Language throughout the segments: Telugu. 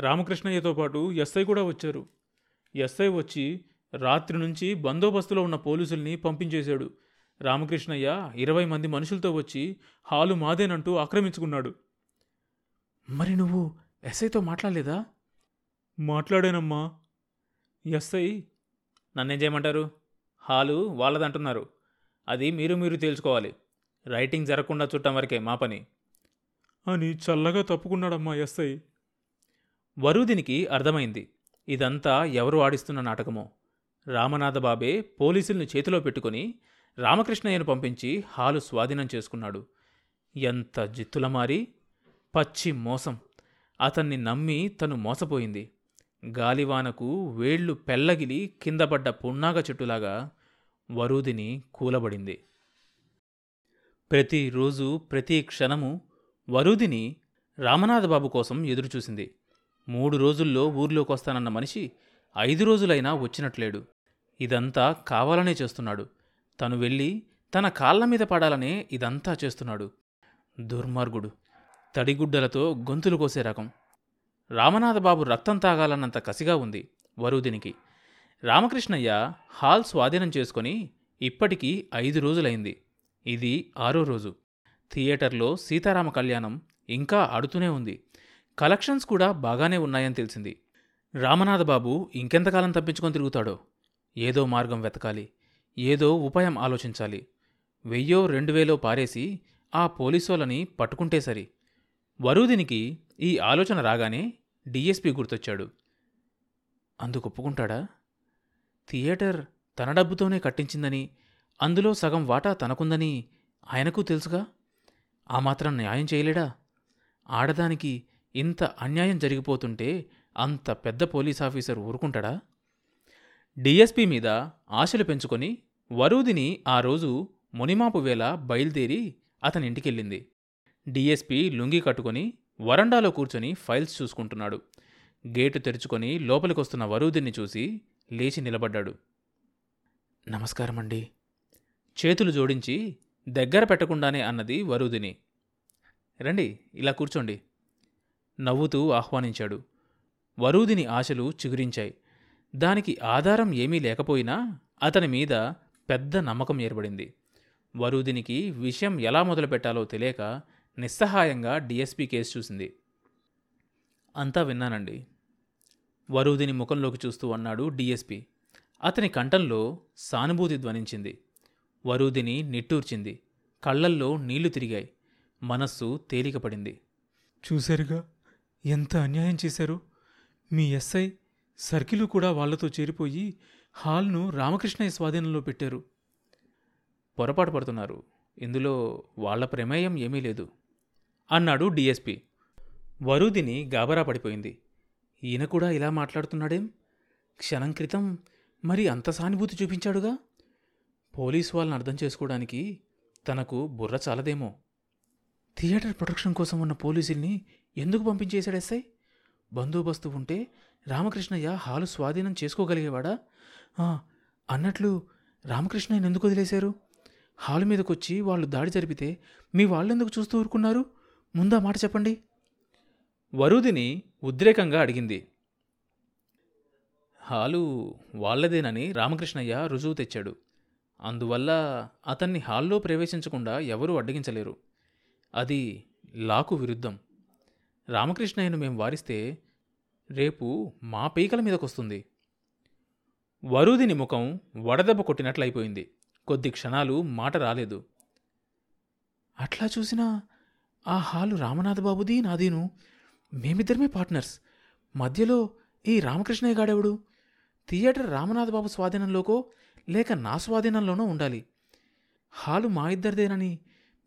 రామకృష్ణయ్యతో పాటు ఎస్ఐ కూడా వచ్చారు. ఎస్ఐ వచ్చి రాత్రి నుంచి బందోబస్తులో ఉన్న పోలీసుల్ని పంపించేశాడు. రామకృష్ణయ్య ఇరవై మంది మనుషులతో వచ్చి హాలు మాదేనంటూ ఆక్రమించుకున్నాడు. మరి నువ్వు ఎస్ఐతో మాట్లాడలేదా? మాట్లాడానమ్మా. ఎస్ఐ నన్నేం చేయమంటారు హాలు వాళ్ళదంటున్నారు. అది మీరు మీరు తేల్చుకోవాలి. రైటింగ్ జరగకుండా చుట్టం వరకే మా పని. అని చల్లగా తప్పుకున్నాడమ్మా ఎస్ఐ. వరుదినికి అర్థమైంది. ఇదంతా ఎవరు ఆడిస్తున్న నాటకమో. రామనాథబాబే పోలీసుల్ని చేతిలో పెట్టుకుని రామకృష్ణయ్యను పంపించి హాలు స్వాధీనం చేసుకున్నాడు. ఎంత జిత్తులమారి! పచ్చి మోసం. అతన్ని నమ్మి తను మోసపోయింది. గాలివానకు వేళ్ళు పెల్లగిలి కిందపడ్డ పున్నాగ చెట్టులాగా వరూదిని కూలబడింది. ప్రతిరోజు ప్రతి క్షణము వరూదిని రామనాథబాబు కోసం ఎదురుచూసింది. మూడు రోజుల్లో ఊర్లోకి వస్తానన్న మనిషి ఐదు రోజులైనా వచ్చినట్లేడు. ఇదంతా కావాలనే చేస్తున్నాడు. తను వెళ్ళి తన కాళ్ళ మీద పడాలనే ఇదంతా చేస్తున్నాడు. దుర్మార్గుడు. తడిగుడ్డలతో గొంతులు కోసే రకం. రామనాథబాబు రక్తం తాగాలన్నంత కసిగా ఉంది వరుదినికి రామకృష్ణయ్య హాల్ స్వాధీనం చేసుకొని ఇప్పటికీ ఐదు రోజులైంది. ఇది ఆరో రోజు. థియేటర్లో సీతారామ కళ్యాణం ఇంకా ఆడుతూనే ఉంది. కలెక్షన్స్ కూడా బాగానే ఉన్నాయని తెలిసింది. రామనాథబాబు ఇంకెంతకాలం తప్పించుకొని తిరుగుతాడో? ఏదో మార్గం వెతకాలి ఏదో ఉపాయం ఆలోచించాలి. వెయ్యో రెండు వేలో పారేసి ఆ పోలీసోలని పట్టుకుంటే సరి. వరూదినికి ఈ ఆలోచన రాగానే డీఎస్పీ గుర్తొచ్చాడు. అందుకు ఒప్పుకుంటాడా? థియేటర్ తన డబ్బుతోనే కట్టించిందని అందులో సగం వాటా తనకుందని ఆయనకు తెలుసుగా? ఆ మాత్రం న్యాయం చేయలేడా? ఆడదానికి ఇంత అన్యాయం జరిగిపోతుంటే అంత పెద్ద పోలీస్ ఆఫీసర్ ఊరుకుంటాడా? డిఎస్పీ మీద ఆశలు పెంచుకొని వరూదిని ఆ రోజు మునిమాపు వేళ బయలుదేరి అతని ఇంటికెళ్ళింది డిఎస్పీ లుంగి కట్టుకొని వరండాలో కూర్చొని ఫైల్స్ చూసుకుంటున్నాడు. గేటు తెరుచుకొని లోపలికొస్తున్న వరూదిని చూసి లేచి నిలబడ్డాడు. నమస్కారమండి. చేతులు జోడించి దగ్గర పెట్టకుండానే అన్నది వరూదిని. రండి ఇలా కూర్చోండి. నవ్వుతూ ఆహ్వానించాడు. వరూదిని ఆశలు చిగురించాయి. దానికి ఆధారం ఏమీ లేకపోయినా అతని మీద పెద్ద నమ్మకం ఏర్పడింది. వరూదినికి విషయం ఎలా మొదలుపెట్టాలో తెలియక నిస్సహాయంగా డిఎస్పీ కేసు చూసింది. అంతా విన్నానండి. వరూదిని ముఖంలోకి చూస్తూ అన్నాడు డిఎస్పి. అతని కంఠంలో సానుభూతి ధ్వనించింది. వరూదిని నిట్టూర్చింది. కళ్ళల్లో నీళ్ళు తిరిగాయి. మనస్సు తేలికపడింది. చూశారుగా? ఎంత అన్యాయం చేశారు? మీ ఎస్ఐ సర్కిలు కూడా వాళ్ళతో చేరిపోయి హాల్ను రామకృష్ణయ్య స్వాధీనంలో పెట్టారు. పొరపాటు పడుతున్నారు. ఇందులో వాళ్ళ ప్రమేయం ఏమీ లేదు. అన్నాడు డిఎస్పి. వరుదిని గాబరా పడిపోయింది. ఈయన కూడా ఇలా మాట్లాడుతున్నాడేం? క్షణం క్రితం మరి అంత సానుభూతి చూపించాడుగా? పోలీస్ వాళ్ళని అర్థం చేసుకోవడానికి తనకు బుర్ర చాలదేమో. థియేటర్ ప్రొటెక్షన్ కోసం ఉన్న పోలీసుల్ని ఎందుకు పంపించేశాడు ఎస్ఐ? బందోబస్తు ఉంటే రామకృష్ణయ్య హాలు స్వాధీనం చేసుకోగలిగేవాడా? అన్నట్లు రామకృష్ణయ్యను ఎందుకు వదిలేశారు? హాలు మీదకొచ్చి వాళ్ళు దాడి జరిపితే మీ వాళ్ళెందుకు చూస్తూ ఊరుకున్నారు? ముందా మాట చెప్పండి. వరుదిని ఉద్రేకంగా అడిగింది. హాలు వాళ్ళదేనని రామకృష్ణయ్య రుజువు తెచ్చాడు. అందువల్ల అతన్ని హాల్లో ప్రవేశించకుండా ఎవరూ అడ్డగించలేరు. అది లాకు విరుద్ధం. రామకృష్ణయ్యను మేం వారిస్తే రేపు మా పీకల మీదకొస్తుంది. వరుదిని ముఖం వడదెబ్బ కొట్టినట్లయిపోయింది. కొద్ది క్షణాలు మాట రాలేదు. అట్లా చూసినా ఆ హాలు రామనాథబాబుది నాదీను. మేమిద్దరమే పార్ట్నర్స్. మధ్యలో ఈ రామకృష్ణయ్య గాడెవడు? థియేటర్ రామనాథబాబు స్వాధీనంలోకో లేక నా స్వాధీనంలోనో ఉండాలి. హాలు మా ఇద్దరిదేనని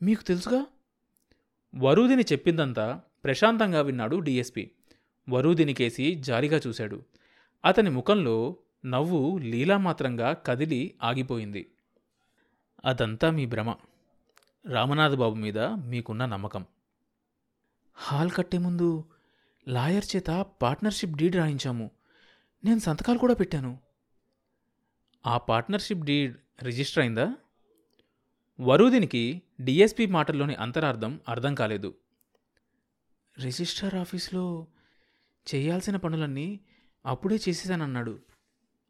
మీకు తెలుసుగా? వరూదిని చెప్పిందంతా ప్రశాంతంగా విన్నాడు డీఎస్పీ. వరూదిని కేసి జాలిగా చూశాడు. అతని ముఖంలో నవ్వు లీలామాత్రంగా కదిలి ఆగిపోయింది. అదంతా మీ భ్రమ. రామనాథబాబు మీద మీకున్న నమ్మకం. హాల్ కట్టే ముందు లాయర్ చేత పార్ట్నర్షిప్ డీడ్ రాయించాము. నేను సంతకాలు కూడా పెట్టాను. ఆ పార్ట్నర్షిప్ డీడ్ రిజిస్టర్ అయిందా? వరూదినికి డిఎస్పి మాటల్లోని అంతరార్థం అర్థం కాలేదు. రిజిస్టార్ ఆఫీస్లో చేయాల్సిన పనులన్నీ అప్పుడే చేసేశానన్నాడు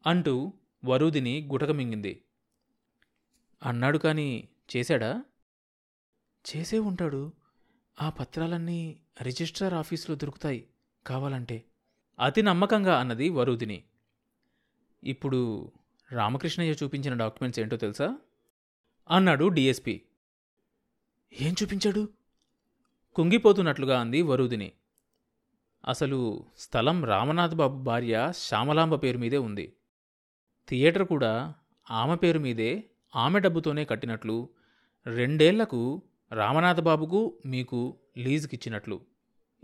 అంటూ వరూదిని గుటకమింగింది అన్నాడు కానీ చేశాడా? చేసే ఉంటాడు. ఆ పత్రాలన్నీ రిజిస్ట్రార్ ఆఫీసులో దొరుకుతాయి కావాలంటే. అతి నమ్మకంగా అన్నది వరూదిని. ఇప్పుడు రామకృష్ణయ్య చూపించిన డాక్యుమెంట్స్ ఏంటో తెలుసా? అన్నాడు డిఎస్పి. ఏం చూపించాడు? కుంగిపోతున్నట్లుగా అంది వరుదిని. అసలు స్థలం రామనాథ్ బాబు భార్య శ్యామలాంబ పేరు మీదే ఉంది. థియేటర్ కూడా ఆమె పేరు మీదే ఆమె డబ్బుతోనే కట్టినట్లు రెండేళ్ళకు రామనాథబాబుకు మీకు లీజుకిచ్చినట్లు.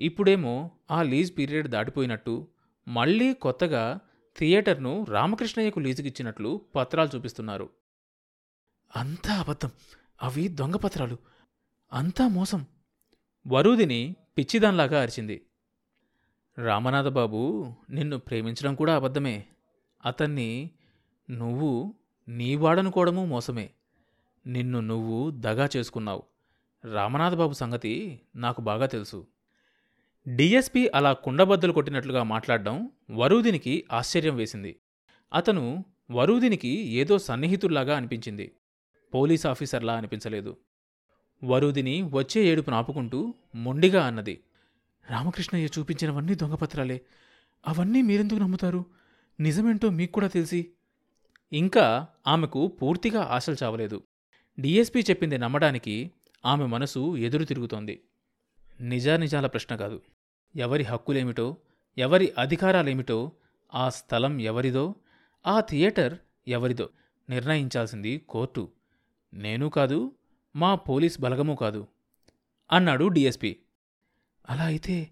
ఇప్పుడేమో ఆ లీజ్ పీరియడ్ దాటిపోయినట్టు మళ్ళీ కొత్తగా థియేటర్ను రామకృష్ణయ్యకు లీజుకిచ్చినట్లు పత్రాలు చూపిస్తున్నారు. అంతా అబద్ధం. అవి దొంగ పత్రాలు. అంతా మోసం. వరూదిని పిచ్చిదాన్లాగా అరిచింది. రామనాథబాబు నిన్ను ప్రేమించడం కూడా అబద్ధమే. అతన్ని నువ్వు నీ వాడనుకోవడము మోసమే. నిన్ను నువ్వు దగా చేసుకున్నావు. రామనాథబాబు సంగతి నాకు బాగా తెలుసు. డిఎస్పి అలా కుండబద్దలు కొట్టినట్లుగా మాట్లాడడం వరూదినికి ఆశ్చర్యం వేసింది. అతను వరూదినికి ఏదో సన్నిహితుల్లాగా అనిపించింది. పోలీస్ ఆఫీసర్లా అనిపించలేదు. వరుదిని వచ్చే ఏడుపు నాపుకుంటూ మొండిగా అన్నది. రామకృష్ణయ్య చూపించినవన్నీ దొంగపత్రాలే. అవన్నీ మీరెందుకు నమ్ముతారు? నిజమేంటో మీకు కూడా తెలిసి. ఇంకా ఆమెకు పూర్తిగా ఆశలు చావలేదు. డిఎస్పీ చెప్పింది నమ్మడానికి ఆమె మనసు ఎదురు తిరుగుతోంది. నిజానిజాల ప్రశ్న కాదు. ఎవరి హక్కులేమిటో ఎవరి అధికారాలేమిటో ఆ స్థలం ఎవరిదో ఆ థియేటర్ ఎవరిదో నిర్ణయించాల్సింది కోర్టు. నేను కాదు మా పోలీస్ బలగమూ కాదు అన్నాడు డిఎస్పి. అలా అయితే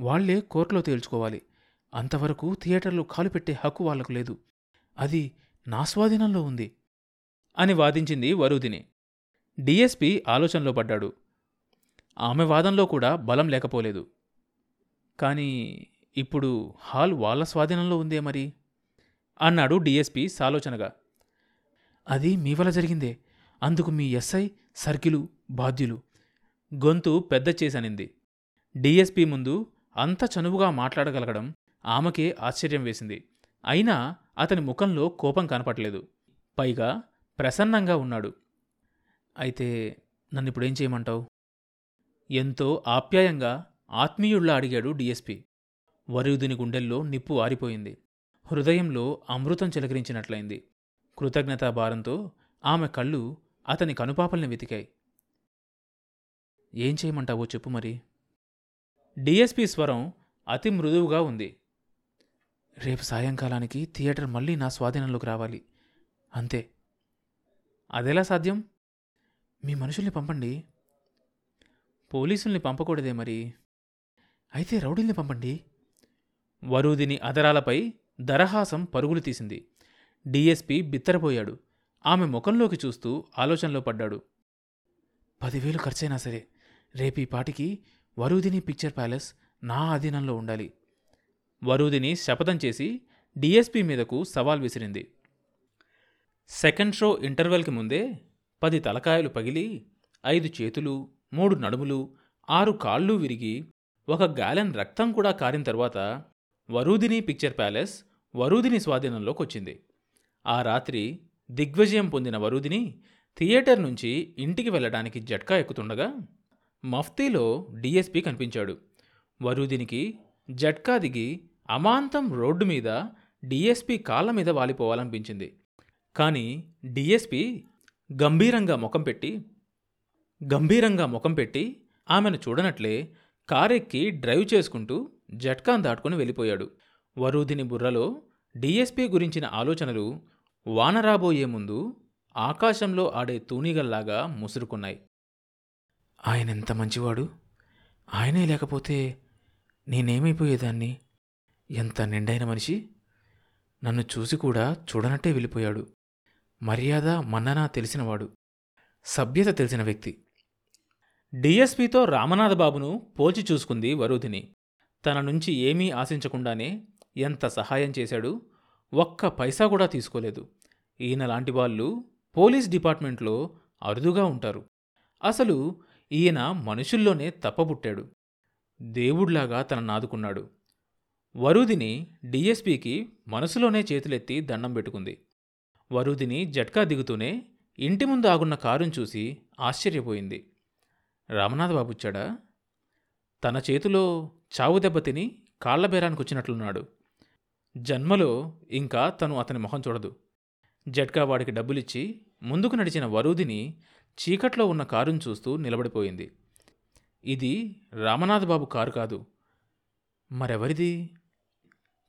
వాళ్ళే కోర్టులో తేల్చుకోవాలి. అంతవరకు థియేటర్లు కాలు పెట్టే హక్కు వాళ్ళకు లేదు. అది నా స్వాధీనంలో ఉంది అని వాదించింది వరుదిని. డిఎస్పి ఆలోచనలో పడ్డాడు. ఆమె వాదంలో కూడా బలం లేకపోలేదు. కానీ ఇప్పుడు హాల్ వాళ్ళ స్వాధీనంలో ఉందే మరి? అన్నాడు డిఎస్పి సాలోచనగా. అది మీ వల్ల జరిగిందే. అందుకు మీ ఎస్ఐ సర్కిలు బాధ్యులు. గొంతు పెద్ద చేసనింది. డిఎస్పి ముందు అంత చనువుగా మాట్లాడగలగడం ఆమెకే ఆశ్చర్యం వేసింది. అయినా అతని ముఖంలో కోపం కనపట్లేదు పైగా ప్రసన్నంగా ఉన్నాడు. అయితే నన్నిప్పుడేం చేయమంటావు? ఎంతో ఆప్యాయంగా ఆత్మీయుళ్ళా అడిగాడు డిఎస్పి. వరుదుని గుండెల్లో నిప్పు ఆరిపోయింది. హృదయంలో అమృతం చిలకరించినట్లయింది. కృతజ్ఞతాభారంతో ఆమె కళ్ళు అతని కనుపాపల్ని వెతికాయి. ఏం చేయమంటావో చెప్పు మరి. డిఎస్పి స్వరం అతి మృదువుగా ఉంది. రేపు సాయంకాలానికి థియేటర్ మళ్ళీ నా స్వాధీనంలోకి రావాలి. అంతే. అదెలా సాధ్యం? మీ మనుషుల్ని పంపండి. పోలీసుల్ని పంపకూడదే మరి. అయితే రౌడీల్ని పంపండి. వరూదిని అదరాలపై దరహాసం పరుగులు తీసింది. డిఎస్పి బిత్తరపోయాడు. ఆమె ముఖంలోకి చూస్తూ ఆలోచనలో పడ్డాడు. పదివేలు ఖర్చైనా సరే రేపీ పాటికి వరూదిని పిక్చర్ ప్యాలెస్ నా అధీనంలో ఉండాలి. వరూదిని శపథం చేసి డిఎస్పి మీదకు సవాల్ విసిరింది. సెకండ్ షో ఇంటర్వెల్కి ముందే పది తలకాయలు పగిలి ఐదు చేతులు మూడు నడుములు ఆరు కాళ్ళు విరిగి ఒక గాలెన్ రక్తం కూడా కారిన తర్వాత వరూదిని పిక్చర్ ప్యాలెస్ వరూదిని స్వాధీనంలోకి వచ్చింది ఆ రాత్రి దిగ్విజయం పొందిన వరుదిని థియేటర్ నుంచి ఇంటికి వెళ్ళడానికి జట్కా ఎక్కుతుండగా మఫ్తీలో డిఎస్పి కనిపించాడు. వరుదినికి జట్కా దిగి అమాంతం రోడ్డు మీద డిఎస్పి కాళ్ళ మీద వాలిపోవాలనిపించింది. కానీ డిఎస్పి గంభీరంగా ముఖం పెట్టి గంభీరంగా ముఖం పెట్టి ఆమెను చూడనట్లే కారెక్కి డ్రైవ్ చేసుకుంటూ జట్కాన్ దాటుకుని వెళ్ళిపోయాడు. వరూధిని బుర్రలో డిఎస్పి గురించిన ఆలోచనలు వాన రాబోయే ముందు ఆకాశంలో ఆడే తూనీగల్లాగా ముసురుకున్నాయి. ఆయన ఎంత మంచివాడు? ఆయనే లేకపోతే నేనేమైపోయేదాన్ని? ఎంత నిండైన మనిషి? నన్ను చూసి కూడా చూడనట్టే వెళ్ళిపోయాడు. మర్యాద మన్నన తెలిసినవాడు. సభ్యత తెలిసిన వ్యక్తి. డిఎస్పితో రామనాథబాబును పోల్చి చూసుకుంది వరుధిని. తన నుంచి ఏమీ ఆశించకుండానే ఎంత సహాయం చేశాడు ఒక్క పైసా కూడా తీసుకోలేదు. ఈయన లాంటి వాళ్ళు పోలీస్ డిపార్ట్మెంట్లో అరుదుగా ఉంటారు. అసలు ఈయన మనుషుల్లోనే తప్పబుట్టాడు. దేవుడ్లాగా తన నాదుకున్నాడు. వరుదిని డిఎస్పీకి మనసులోనే చేతులెత్తి దండం పెట్టుకుంది. వరుదిని జట్కా దిగుతూనే ఇంటి ముందు ఆగున్న కారును చూసి ఆశ్చర్యపోయింది. రామనాథబాబుచ్చాడా తన చేతిలో చావు దెబ్బతిని కాళ్ళబేరానికొచ్చినట్లున్నాడు బేరానికి వచ్చినట్లున్నాడు జన్మలో ఇంకా తను అతని మొహం చూడదు. జట్కా వాడికి డబ్బులిచ్చి ముందుకు నడిచిన వరూదిని చీకట్లో ఉన్న కారును చూస్తూ నిలబడిపోయింది. ఇది రామనాథబాబు కారు కాదు. మరెవరిది?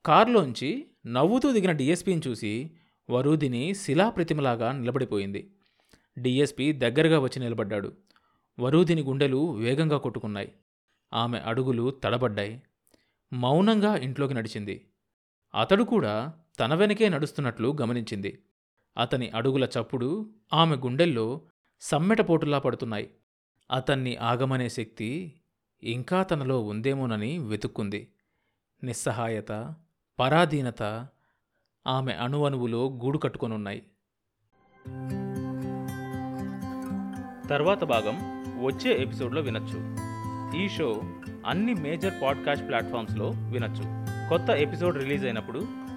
కారులోంచి నవ్వుతూ దిగిన డిఎస్పీని చూసి వరూదిని శిలాప్రతిమలాగా నిలబడిపోయింది. డిఎస్పీ దగ్గరగా వచ్చి నిలబడ్డాడు. వరూదిని గుండెలు వేగంగా కొట్టుకున్నాయి. ఆమె అడుగులు తడబడ్డాయి. మౌనంగా ఇంట్లోకి నడిచింది. అతడు కూడా తన వెనకే నడుస్తున్నట్లు గమనించింది. అతని అడుగుల చప్పుడు ఆమె గుండెల్లో సమ్మెటపోటులా పడుతున్నాయి. అతన్ని ఆగమనే శక్తి ఇంకా తనలో ఉందేమోనని వెతుక్కుంది. నిస్సహాయత పరాధీనత ఆమె అణువణువులో గూడు కట్టుకొనున్నాయి. తర్వాత భాగం వచ్చే ఎపిసోడ్లో వినొచ్చు. ఈ షో అన్ని మేజర్ పాడ్కాస్ట్ ప్లాట్ఫామ్స్లో వినొచ్చు. కొత్త ఎపిసోడ్ రిలీజ్ అయినప్పుడు